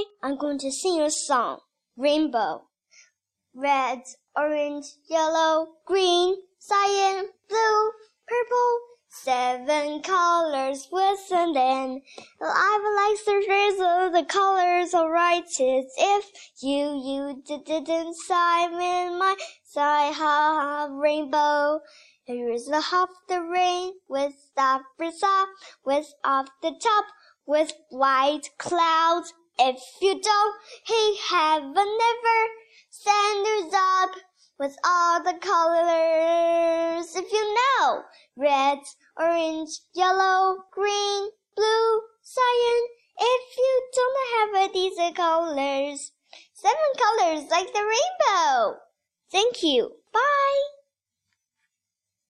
Today I'm going to sing a song, Rainbow. Red, orange, yellow, green, cyan, blue, purple, seven colors with an I would like to all the colors alright it's if you you didn't Simon my side ha rainbow. Here is the half the rain with the up with off the top with white clouds. If you don't, hey, heaven never send us up with all the colors. If you know, red, orange, yellow, green, blue, cyan. If you don't have these colors, seven colors like the rainbow. Thank you. Bye.